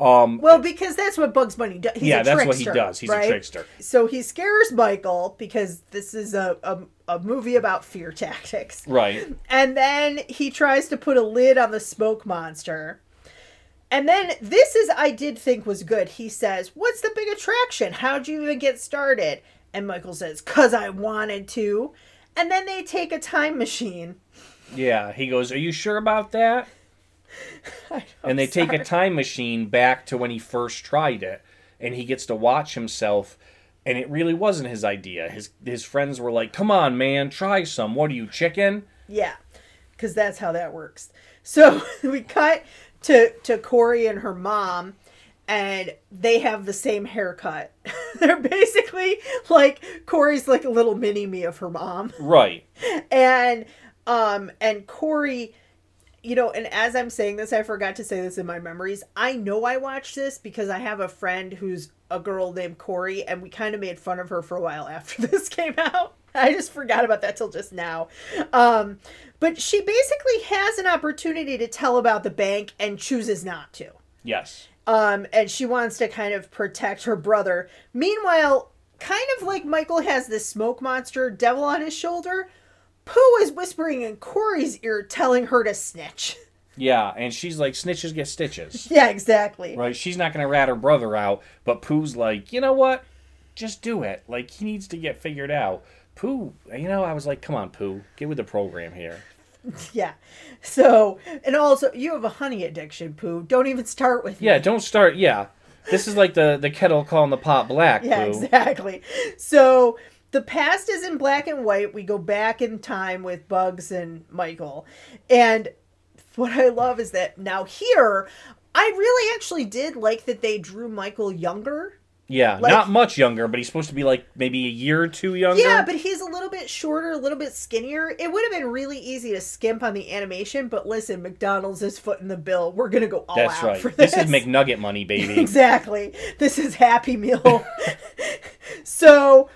Um, well, because that's what Bugs Bunny does. He's yeah, that's what he does. He's right? a trickster. So he scares Michael because this is a, a, a movie about fear [LAUGHS] tactics. Right. And then he tries to put a lid on the smoke monster. And then this is I did think was good. He says, "What's the big attraction? How'd you even get started?" And Michael says, "Cause I wanted to." And then they take a time machine. Yeah. He goes, "Are you sure about that?" [LAUGHS] and they take a time machine back to when he first tried it and he gets to watch himself and it really wasn't his idea his his friends were like come on man try some what are you chicken Yeah, because that's how that works. So [LAUGHS] we cut to to Corey and her mom, and they have the same haircut. [LAUGHS] They're basically like Corey's like a little mini me of her mom, right and um and Corey. You know, and as I'm saying this, I forgot to say this in my memories. I know I watched this because I have a friend who's a girl named Corey, and we kind of made fun of her for a while [LAUGHS] after this came out. I just forgot about that till just now. Um, but she basically has an opportunity to tell about the bank and chooses not to. yes Um, and she wants to kind of protect her brother. Meanwhile, kind of like Michael has this smoke monster devil on his shoulder, Pooh is whispering in Corey's ear, telling her to snitch. yeah and she's like snitches get stitches [LAUGHS] yeah, exactly. right she's not gonna rat her brother out but pooh's like you know what just do it like he needs to get figured out pooh you know i was like come on pooh get with the program here [LAUGHS] Yeah. So, and also, you have a honey addiction, Pooh. Don't even start with me. yeah don't start yeah this is like the the kettle calling the pot black [LAUGHS] Yeah, pooh exactly. So the past is in black and white. We go back in time with Bugs and Michael. And what I love is that now here, I really actually did like that they drew Michael younger. Yeah, Like- not much younger, but he's supposed to be like maybe a year or two younger. Yeah, but he's a little bit shorter, a little bit skinnier. It would have been really easy to skimp on the animation, but listen, McDonald's is footing the bill. We're gonna go all that's out right. for This this. is McNugget money, baby. [LAUGHS] exactly. This is Happy Meal. [LAUGHS] so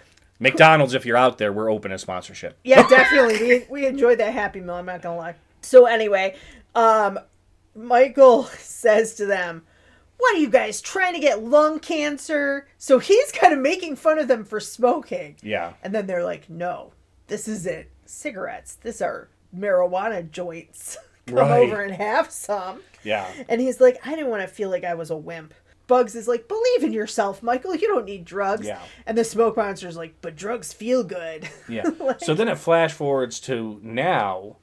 McDonald's, if you're out there, we're open to sponsorship. Yeah, definitely. we we enjoyed that Happy Meal. I'm not gonna lie. So anyway, um, Michael [LAUGHS] says to them, "What are you guys trying to get lung cancer?" So he's kind of making fun of them for smoking. Yeah, And then they're like, "No, this isn't cigarettes. This are marijuana joints. [LAUGHS] Come Right. over and have some." yeah, And he's like, "I didn't want to feel like I was a wimp." Bugs is like, "Believe in yourself, Michael. You don't need drugs." Yeah. And the smoke monster's like, "But drugs feel good." [LAUGHS] yeah. so then it flash forwards to now,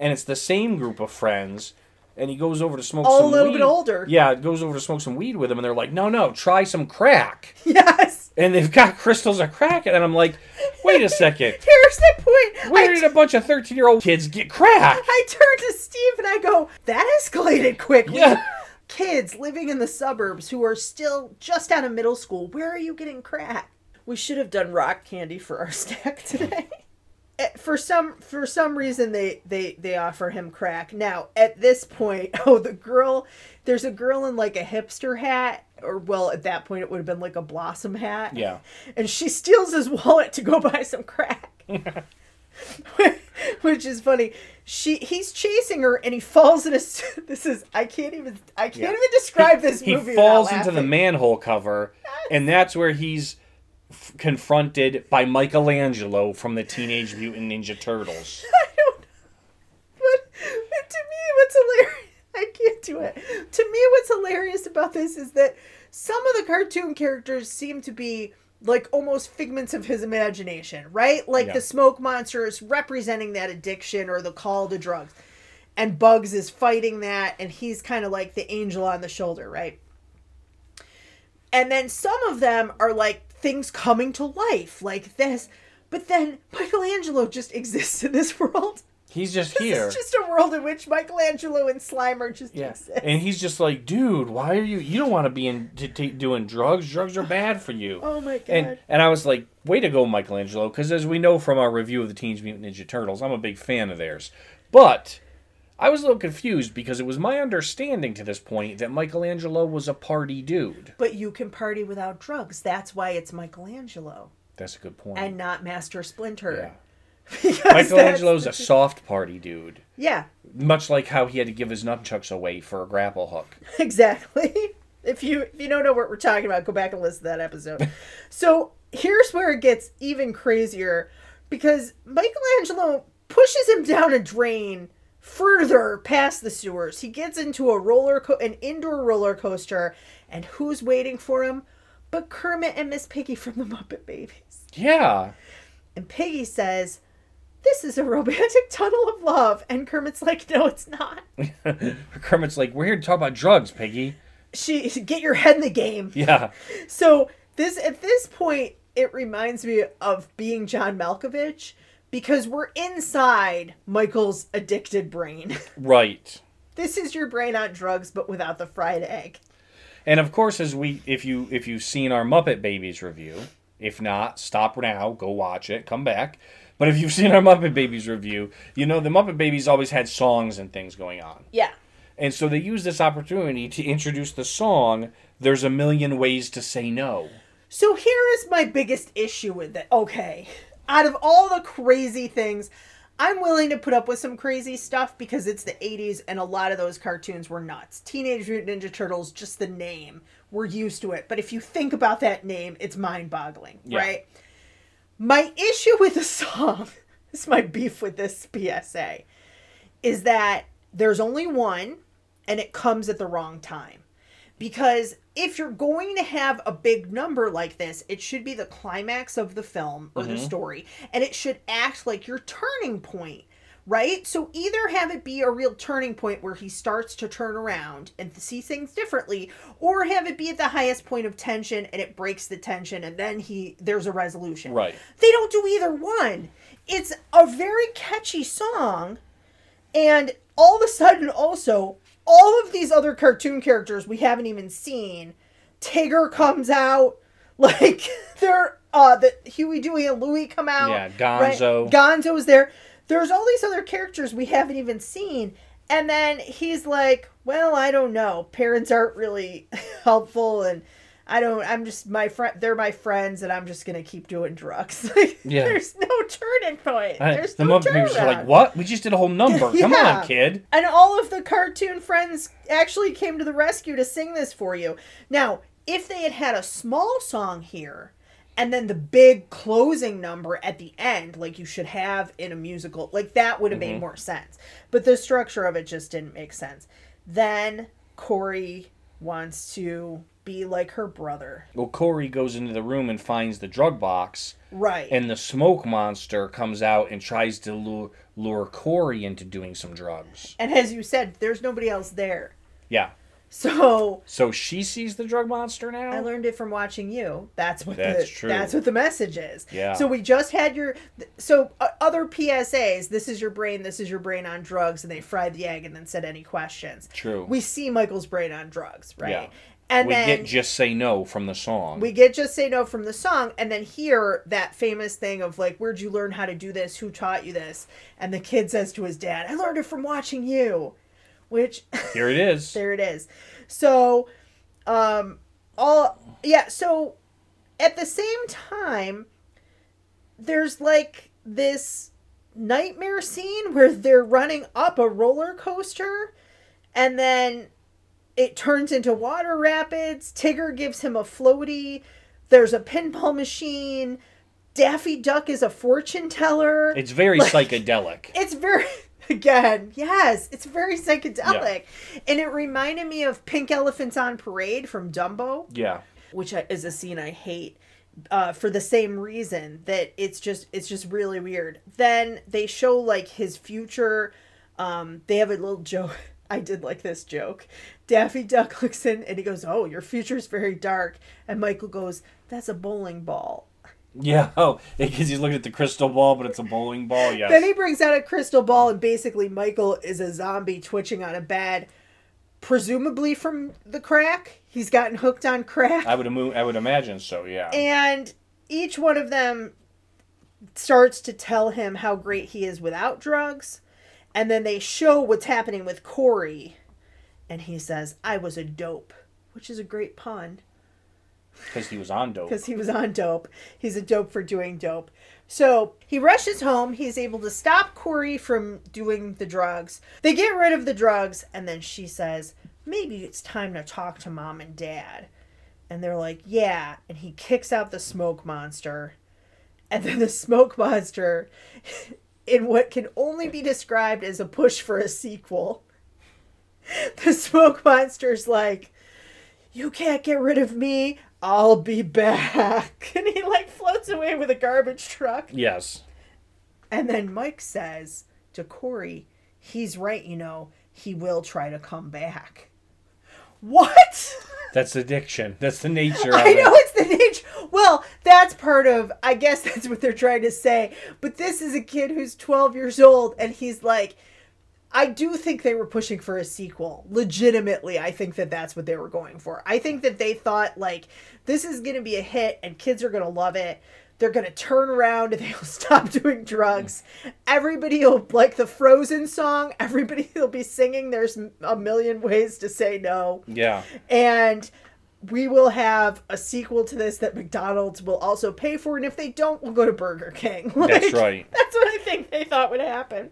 and it's the same group of friends, and he goes over to smoke All a little weed. bit older. Yeah, it goes over to smoke some weed with them, and they're like, "No, no, try some crack." [LAUGHS] yes. And they've got [LAUGHS] crystals of crack, and I'm like, "Wait a second, Here's the point. where I, did a bunch of 13 year old kids get crack?" I turn to Steve and I go, that escalated quickly. Yeah. Kids living in the suburbs who are still just out of middle school, where are you getting crack? We should have done rock candy for our [LAUGHS] snack today. Eh, For some for some reason they, they they offer him crack. Now at this point, [LAUGHS] oh the girl there's a girl in like a hipster hat, or well at that point it would have been like a blossom hat. Yeah. And she steals his wallet to go buy some crack. [LAUGHS] [LAUGHS] which is funny. She he's chasing her and he falls in a. [LAUGHS] This is I can't even I can't Yeah. even describe this he movie. He falls into the manhole cover, and that's where he's f- confronted by Michelangelo from the Teenage Mutant Ninja Turtles. [LAUGHS] But, but to me, what's hilarious, I can't do it. To me, what's hilarious about this is that some of the cartoon characters seem to be like almost figments of his imagination, right? Like Yeah. the smoke monster is representing that addiction or the call to drugs. And Bugs is fighting that, and he's kind of like the angel on the shoulder, right? And then some of them are like things coming to life, like this. But then Michelangelo just [LAUGHS] exists in this world. He's just here. It's just a world in which Michelangelo and Slimer just Yeah, exist. and he's just like, dude, why are you? You don't want to be in t- t- doing drugs. Drugs are bad for you. Oh my god. And and I was like, way to go, Michelangelo, because as we know from our review of the Teenage Mutant Ninja Turtles, I'm a big fan of theirs. But I was a little confused because it was my understanding to this point that Michelangelo was a party dude. but you can party without drugs. That's why it's Michelangelo That's a good point. and not Master Splinter. yeah. Because Michelangelo's a soft party dude, Yeah, much like how he had to give his nunchucks away for a grapple hook. [LAUGHS] exactly. If you if you don't know what we're talking about, go back and listen to that episode. [LAUGHS] so here's where it gets even crazier because Michelangelo pushes him down a drain further past the sewers. He gets into a roller co- an indoor roller coaster, and who's waiting for him? But Kermit and Miss Piggy from the Muppet Babies. Yeah. And Piggy says, "This is a romantic [LAUGHS] tunnel of love," and Kermit's like, "No, it's not." [LAUGHS] Kermit's like, we're here to talk about drugs, Piggy. She get your head in the game. [LAUGHS] Yeah. So this at this point, it reminds me of being John Malkovich because we're inside Michael's addicted brain. Right. this is your brain on drugs, but without the fried egg. And of course, as we, if you if you've seen our Muppet Babies review, if not, stop now, go watch it, come back. But if you've seen our Muppet Babies review, you know the Muppet Babies always had songs and things going on, Yeah. and so they used this opportunity to introduce the song "There's a Million Ways to Say No." So here is my biggest issue with it. Okay. Out of all the crazy things, I'm willing to put up with some crazy stuff because it's the 80s and a lot of those cartoons were nuts. Teenage Mutant Ninja Turtles, just the name, we're used to it. But if you think about that name, it's mind boggling, Yeah. right? My issue with the [LAUGHS] song, this is my beef with this PSA, is that there's only one and it comes at the wrong time. Because if you're going to have a big number like this, it should be the climax of the film or the mm-hmm. story, and it should act like your turning point, right? So either have it be a real turning point where he starts to turn around and see things differently, or have it be at the highest point of tension and it breaks the tension and then he there's a resolution. Right. They don't do either one. It's a very catchy song and all of a sudden, also, all of these other cartoon characters we haven't even seen. Tigger comes out, [LAUGHS] like they're uh the Huey, Dewey, and Louie come out. Yeah, right? Gonzo. Gonzo's there. There's all these other characters we haven't even seen, and then he's like, "Well, I don't know. Parents aren't really [LAUGHS] helpful, and I don't. I'm just my friend. They're my friends, and I'm just gonna keep doing drugs. [LAUGHS] Like, Yeah. There's no turning point. I- There's the no Muppet Babies are like, "What? We just did a whole number. [LAUGHS] Come Yeah. on, kid." And all of the cartoon friends actually came to the rescue to sing this for you. Now, if they had had a small song here and then the big closing number at the end, like you should have in a musical, like that would have made mm-hmm. more sense. But the structure of it just didn't make sense. Then Corey wants to be like her brother. Well, Corey goes into the room and finds the drug box, Right. and the smoke monster comes out and tries to lure, lure Corey into doing some drugs. and as you said, there's nobody else there. Yeah. So So she sees the drug monster now. I learned it from watching you. That's what That's the true. that's what the message is. Yeah. So we just had your so uh, other PSAs. This is your brain. This is your brain on drugs, and they fried the egg and then said any questions. True. We see Michael's brain on drugs, right? Yeah. And we get just say no from the song. we get just say no from the song, and then hear that famous thing of like, where'd you learn how to do this? Who taught you this? And the kid says to his dad, "I learned it from watching you," which. Here it is. [LAUGHS] there it is so um all yeah so at the same time there's like this nightmare scene where they're running up a roller coaster and then it turns into water rapids tigger gives him a floaty There's a pinball machine. Daffy Duck is a fortune teller. It's very [LAUGHS] psychedelic. It's very again, yes, it's very psychedelic, and it reminded me of Pink Elephants on Parade from Dumbo, Yeah. which is a scene I hate. Uh, for the same reason that it's just it's just really weird. Then they show like his future. Um, they have a little joke. [LAUGHS] I did like this joke. Daffy Duck looks in and he goes, "Oh, your future's very dark." And Michael goes, "That's a bowling ball." Yeah. [LAUGHS] Oh, because he's looking at the crystal ball, but it's a bowling ball. Yes. Then he brings out a crystal ball, and basically Michael is a zombie twitching on a bed, presumably from the crack. He's gotten hooked on crack, I would immo- I would imagine so. Yeah. and each one of them starts to tell him how great he is without drugs, and then they show what's happening with Corey, and he says, "I was a dope," which is a great pun. Because he was on dope. because he was on dope. He's a dope for doing dope. So he rushes home. He's able to stop Corey from doing the drugs. They get rid of the drugs, and then she says, Maybe it's time to talk to mom and dad. And they're like, Yeah. And he kicks out the smoke monster. And then the smoke monster, [LAUGHS] in what can only be described as a push for a sequel, [LAUGHS] the smoke monster's like, you can't get rid of me. I'll be back. [LAUGHS] And he like floats away with a garbage truck. Yes. And then Mike says to Corey, he's right, you know, he will try to come back. What? [LAUGHS] That's addiction. That's the nature of I know it. it's the nature. Well, that's part of, I guess [LAUGHS] that's what they're trying to say. But this is a kid who's 12 years old and he's like, I do think they were pushing for a sequel. Legitimately, I think that that's what they were going for. I think that they thought, like, this is going to be a hit and kids are going to love it. They're going to turn around and [LAUGHS] they'll stop doing drugs. Everybody will, like the Frozen song, everybody will be singing There's a Million Ways to Say No Yeah. and we will have a sequel to this that McDonald's will also pay for, and if they don't, we'll go to Burger King. [LAUGHS] That's right. That's what I think they thought would happen.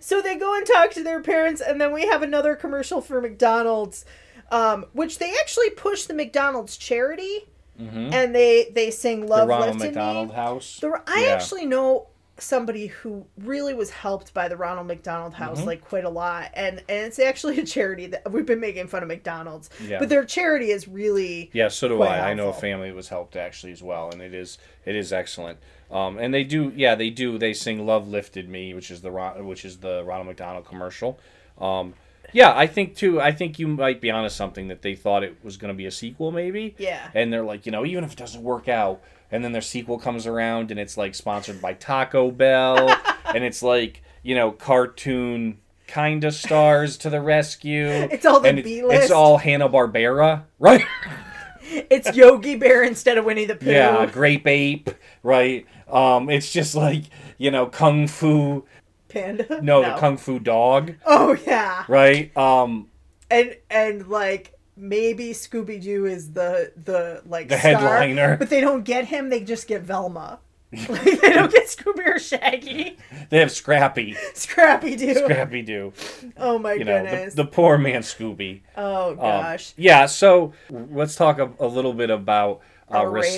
So they go and talk to their parents, and then we have another commercial for McDonald's, um, which they actually push the McDonald's charity, and they they sing "Love The "Love Ronald Lifted McDonald Me." House. The, I Yeah. actually know somebody who really was helped by the Ronald McDonald House Mm-hmm. like quite a lot, and and it's actually a charity that we've been making fun of McDonald's, Yeah. but their charity is really Yeah, so do I. I know a family was helped actually as well, and it is it is excellent. Um, and they do, yeah, they do. They sing "Love Lifted Me," which is the Ron- which is the Ronald McDonald commercial. Um, yeah, I think too. I think you might be onto something that they thought it was going to be a sequel, maybe. Yeah. And they're like, you know, even if it doesn't work out, and then their sequel comes around, and it's like sponsored by Taco Bell, [LAUGHS] and it's like you know, cartoon kind of stars to the rescue. [LAUGHS] It's all the and B-list. It's all Hanna Barbera, right? [LAUGHS] it's Yogi Bear instead of Winnie the Pooh. Yeah, grape ape, right? Um, it's just like you know, kung fu. Panda. No, the kung fu dog, Oh yeah, right? Um, and and like maybe Scooby Doo is the the like The star, headliner. but they don't get him. They just get Velma. [LAUGHS] like, they don't get Scooby or Shaggy. [LAUGHS] they have Scrappy, Scrappy Doo. Scrappy Doo. Oh my You know, the, goodness. the poor man Scooby. oh Um, gosh. yeah. So let's talk a, a little bit about uh, Our rating.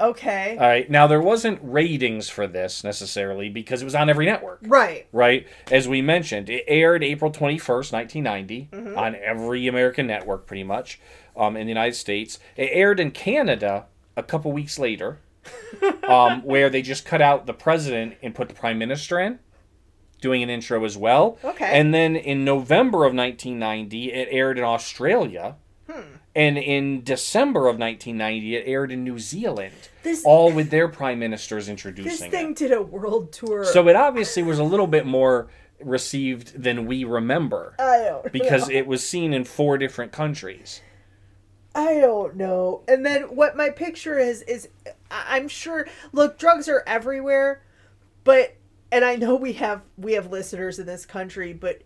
Okay. All right. Now there wasn't ratings for this necessarily because it was on every network. right. right? As we mentioned, it aired April 21st, 1990, Mm-hmm. on every American network pretty much um, in the United States. It aired in Canada a couple weeks later, [LAUGHS] um, where they just cut out the president and put the prime minister in. Doing an intro as well. Okay. And then in November of 1990, it aired in Australia. And in December of 1990, it aired in New Zealand. This- all with their prime ministers introducing it. This thing did a world tour. So it obviously was a little bit more received than we remember I don't because know. it was seen in four different countries. I don't know. And then what my picture is is I'm sure look, drugs are everywhere, but and I know we have we have listeners in this country, but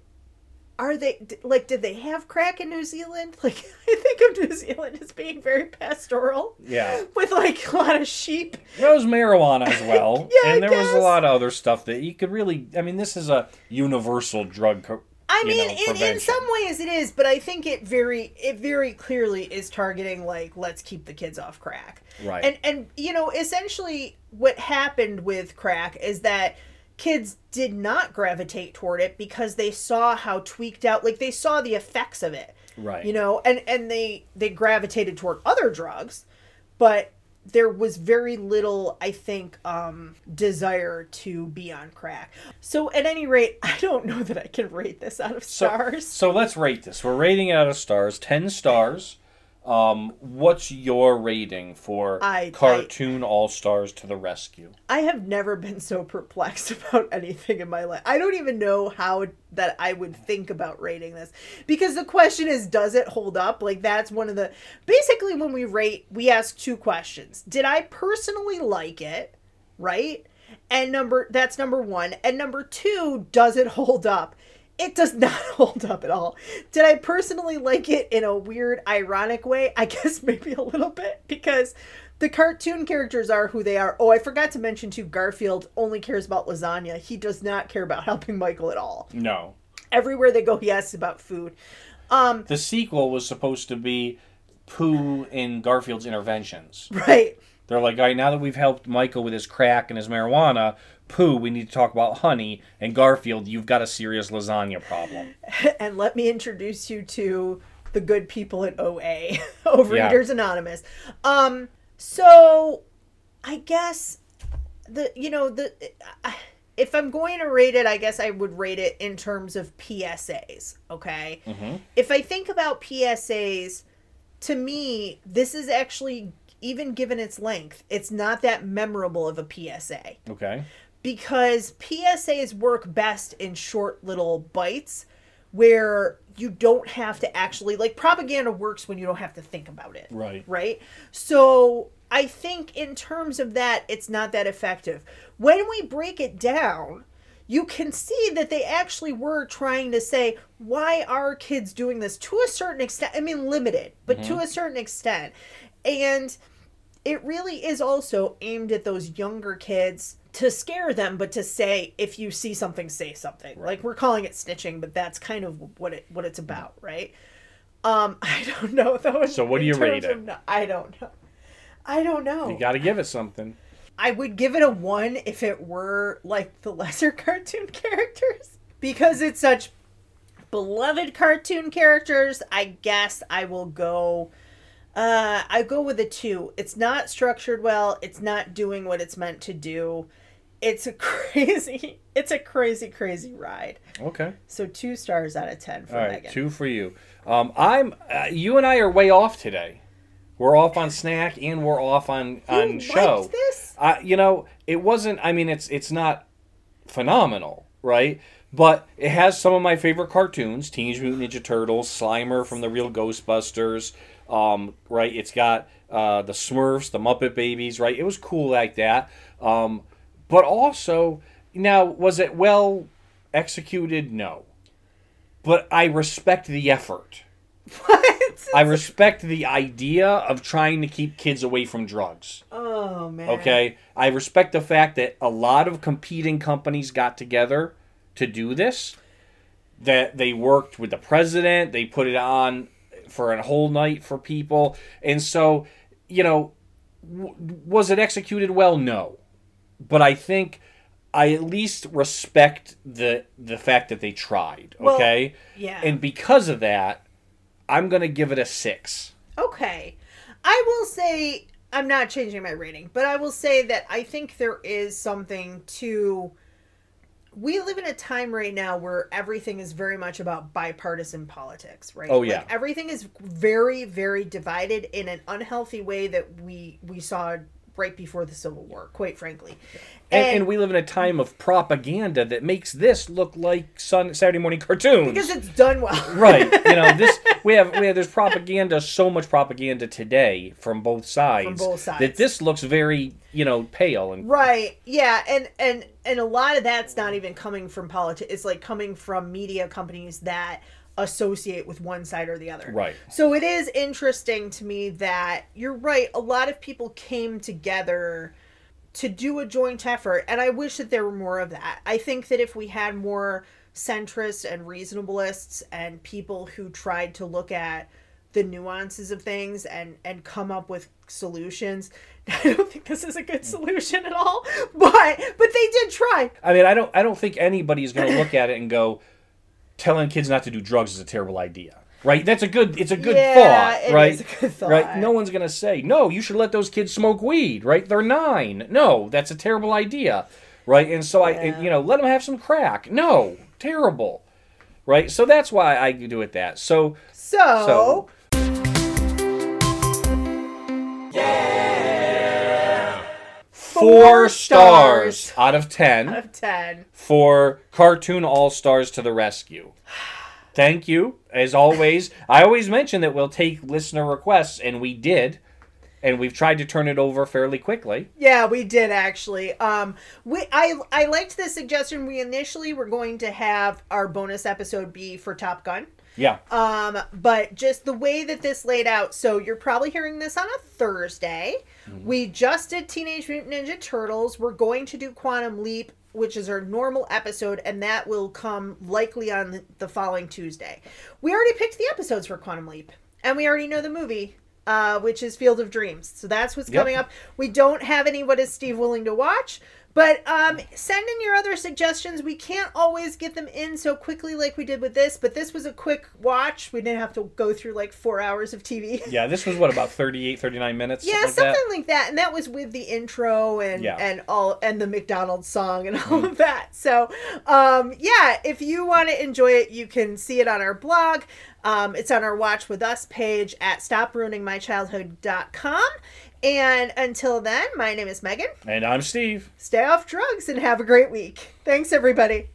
are they like did they have crack in New Zealand? [LAUGHS] Like I think of New Zealand as being very pastoral. Yeah. With like a lot of sheep. There was marijuana as [LAUGHS] well, Yeah, and there was a lot of other stuff that you could really. I mean, this is a universal drug co- I I mean, know, in, in some ways it is, but I think it very it very clearly is targeting like let's keep the kids off crack. Right. And and you know, essentially what happened with crack is that kids did not gravitate toward it because they saw how tweaked out like they saw the effects of it. Right. You know, and and they they gravitated toward other drugs, but there was very little i think um desire to be on crack so at any rate [LAUGHS] i don't know that i can rate this out of So, stars so let's rate this. We're rating it out of stars. Ten stars. Um, what's your rating for I- cartoon all stars to the rescue? i have never been so perplexed [LAUGHS] about anything in my life. I don't even know how that i would think about rating this. Because the question is does it hold up? Like that's one of the basically when we rate we ask two questions. Did i personally like it? Right? And number that's number one. And number two does it hold up it does [LAUGHS] not hold up at all. Did i personally like it in a weird ironic way? I [LAUGHS] guess maybe a little bit because the cartoon characters are who they are. Oh i forgot to mention too garfield only cares about lasagna. He does not care about [LAUGHS] helping michael at all. No. everywhere they go he asks about food. Um The sequel was supposed to be Pooh in Garfield's interventions. right. They're like, all right, now that we've helped Michael with his crack and his marijuana, Pooh, we need to talk about honey. And Garfield, you've got a serious lasagna problem. [LAUGHS] and let me introduce you to the good people at OA, [LAUGHS] Overeaters Anonymous. Um, so I guess the you know the if I'm going to rate it, I guess I would rate it in terms of PSAs. Okay, if I think about PSAs, to me, this is actually even given its length, it's not that memorable of a PSA Okay. Because PSAs work best in short little bites where you don't have to actually like propaganda works when you don't have to think about it. Right. Right? So I think in terms of that it's not that effective. When we break it down, you can see that they actually were trying to say why are kids doing this to a certain extent i mean limited but to mm-hmm. a certain extent and it really is also aimed at those younger kids to scare them but to say if you see something say something like we're calling it snitching but that's kind of what it what it's about right um [LAUGHS] i don't know though So what do you rate it? no- i don't know i don't know You got to give it something. I would give it a one if it were like the lesser [LAUGHS] cartoon characters. Because it's such beloved cartoon characters, I guess I will go uh I go with a two. It's not structured well, it's not doing what it's meant to do. It's a [LAUGHS] crazy it's a crazy, crazy ride. Okay. So two stars out of ten for All right, Megan. two for you. Um, I'm. Uh, you and I are way off today. We're off on snack and we're off on on show. this? Uh, you know, it wasn't. I mean, it's it's not phenomenal, right? But it has some of my favorite cartoons: Teenage Mutant Ninja Turtles, Slimer from the Real Ghostbusters. Um, right? It's got uh, the Smurfs, the Muppet Babies. Right? It was cool like that. Um, but also, now was it well executed? No. But I respect the effort. What? I respect the idea of trying to keep kids away from drugs. Oh man. Okay. I respect the fact that a lot of competing companies got together to do this. That they worked with the president, they put it on for a whole night for people. And so, you know, w- was it executed well? No. But I think I at least respect the the fact that they tried, Well, okay? yeah. And because of that, I'm going to give it a 6. Okay. I will say I'm not changing my rating, but I will say that I think there is something to we live in a time right now where everything is very much about bipartisan politics, right? Oh, yeah. Like everything is very very divided in an unhealthy way that we we saw right before the Civil War, quite frankly. And, and we live in a time of propaganda that makes this look like sun, Saturday morning cartoons. because it's done well. [LAUGHS] right. You know, this we have we have there's propaganda, so much propaganda today from both sides. both sides. That this looks very, you know, pale and Right. Yeah, and and and a lot of that's not even coming from politics. It's like coming from media companies that associate with one side or the other. Right. So it is interesting to me that you're right. A lot of people came together to do a joint effort, and I wish that there were more of that. I think that if we had more centrists and reasonableists and people who tried to look at the nuances of things and and come up with solutions. [LAUGHS] I don't think this is a good solution at all, [LAUGHS] but but they did try. I mean, I don't I don't think anybody's going to look at it and go, telling kids not to do drugs is a terrible idea. Right? That's a good it's a good Yeah, thought, right? good [LAUGHS] thought. Right? No one's going to say, "No, you should let those kids smoke weed." Right? They're 9. No, that's a terrible idea. Right? And so I Yeah. you know, let them have some crack. No, terrible. Right? So that's why I do it that. So So, four stars. stars out of 10. out of ten. for Cartoon All Stars to the rescue. [SIGHS] Thank you. As always, I always mention that we'll take listener requests, and we did. And we've tried to turn it over fairly quickly. Yeah, we did actually. Um, we I I liked the suggestion. We initially were going to have our bonus episode be for Top Gun. Yeah. Um, but just the way that this laid out, so you're probably hearing this on a Thursday. We just did Teenage Mutant Ninja Turtles. We're going to do Quantum Leap, which is our normal episode, and that will come likely on the- the following Tuesday. We already picked the episodes for Quantum Leap, and we already know the movie. Uh, which is Field of Dreams. So that's what's Yep. coming up. We don't have any What is Steve willing to watch? But um, send in your other suggestions. We can't always get them in so quickly like we did with this, but this was a quick watch. We didn't have to go through like four hours of TV. [LAUGHS] Yeah, this was what, about 38, 39 minutes? Yeah, something like something like that, and that was with the intro and Yeah. and all and the McDonald's song and all of that. So, um, yeah, if you want to enjoy it, you can see it on our blog. Um, it's on our Watch with Us page at stopruiningmychildhood.com. And until then, my name is Megan. And I'm Steve. Stay off drugs and have a great week. Thanks, everybody.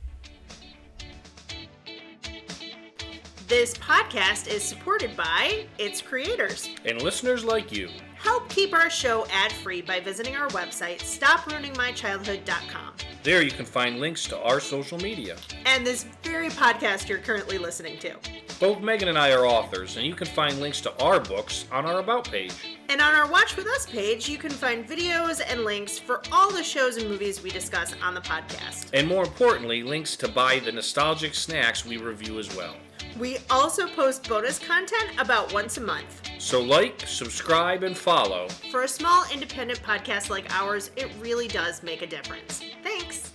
This podcast is supported by its creators. And listeners like you. Help keep our show ad free by visiting our website, stopruiningmychildhood.com. There you can find links to our social media. And this very podcast you're currently listening to. Both Megan and I are authors, and you can find links to our books on our About page. And on our Watch With Us page, you can find videos and links for all the shows and movies we discuss on the podcast. And more importantly, links to buy the nostalgic snacks we review as well. We also post bonus content about once a month. So like, subscribe, and follow. For a small independent podcast like ours, it really does make a difference. Thanks.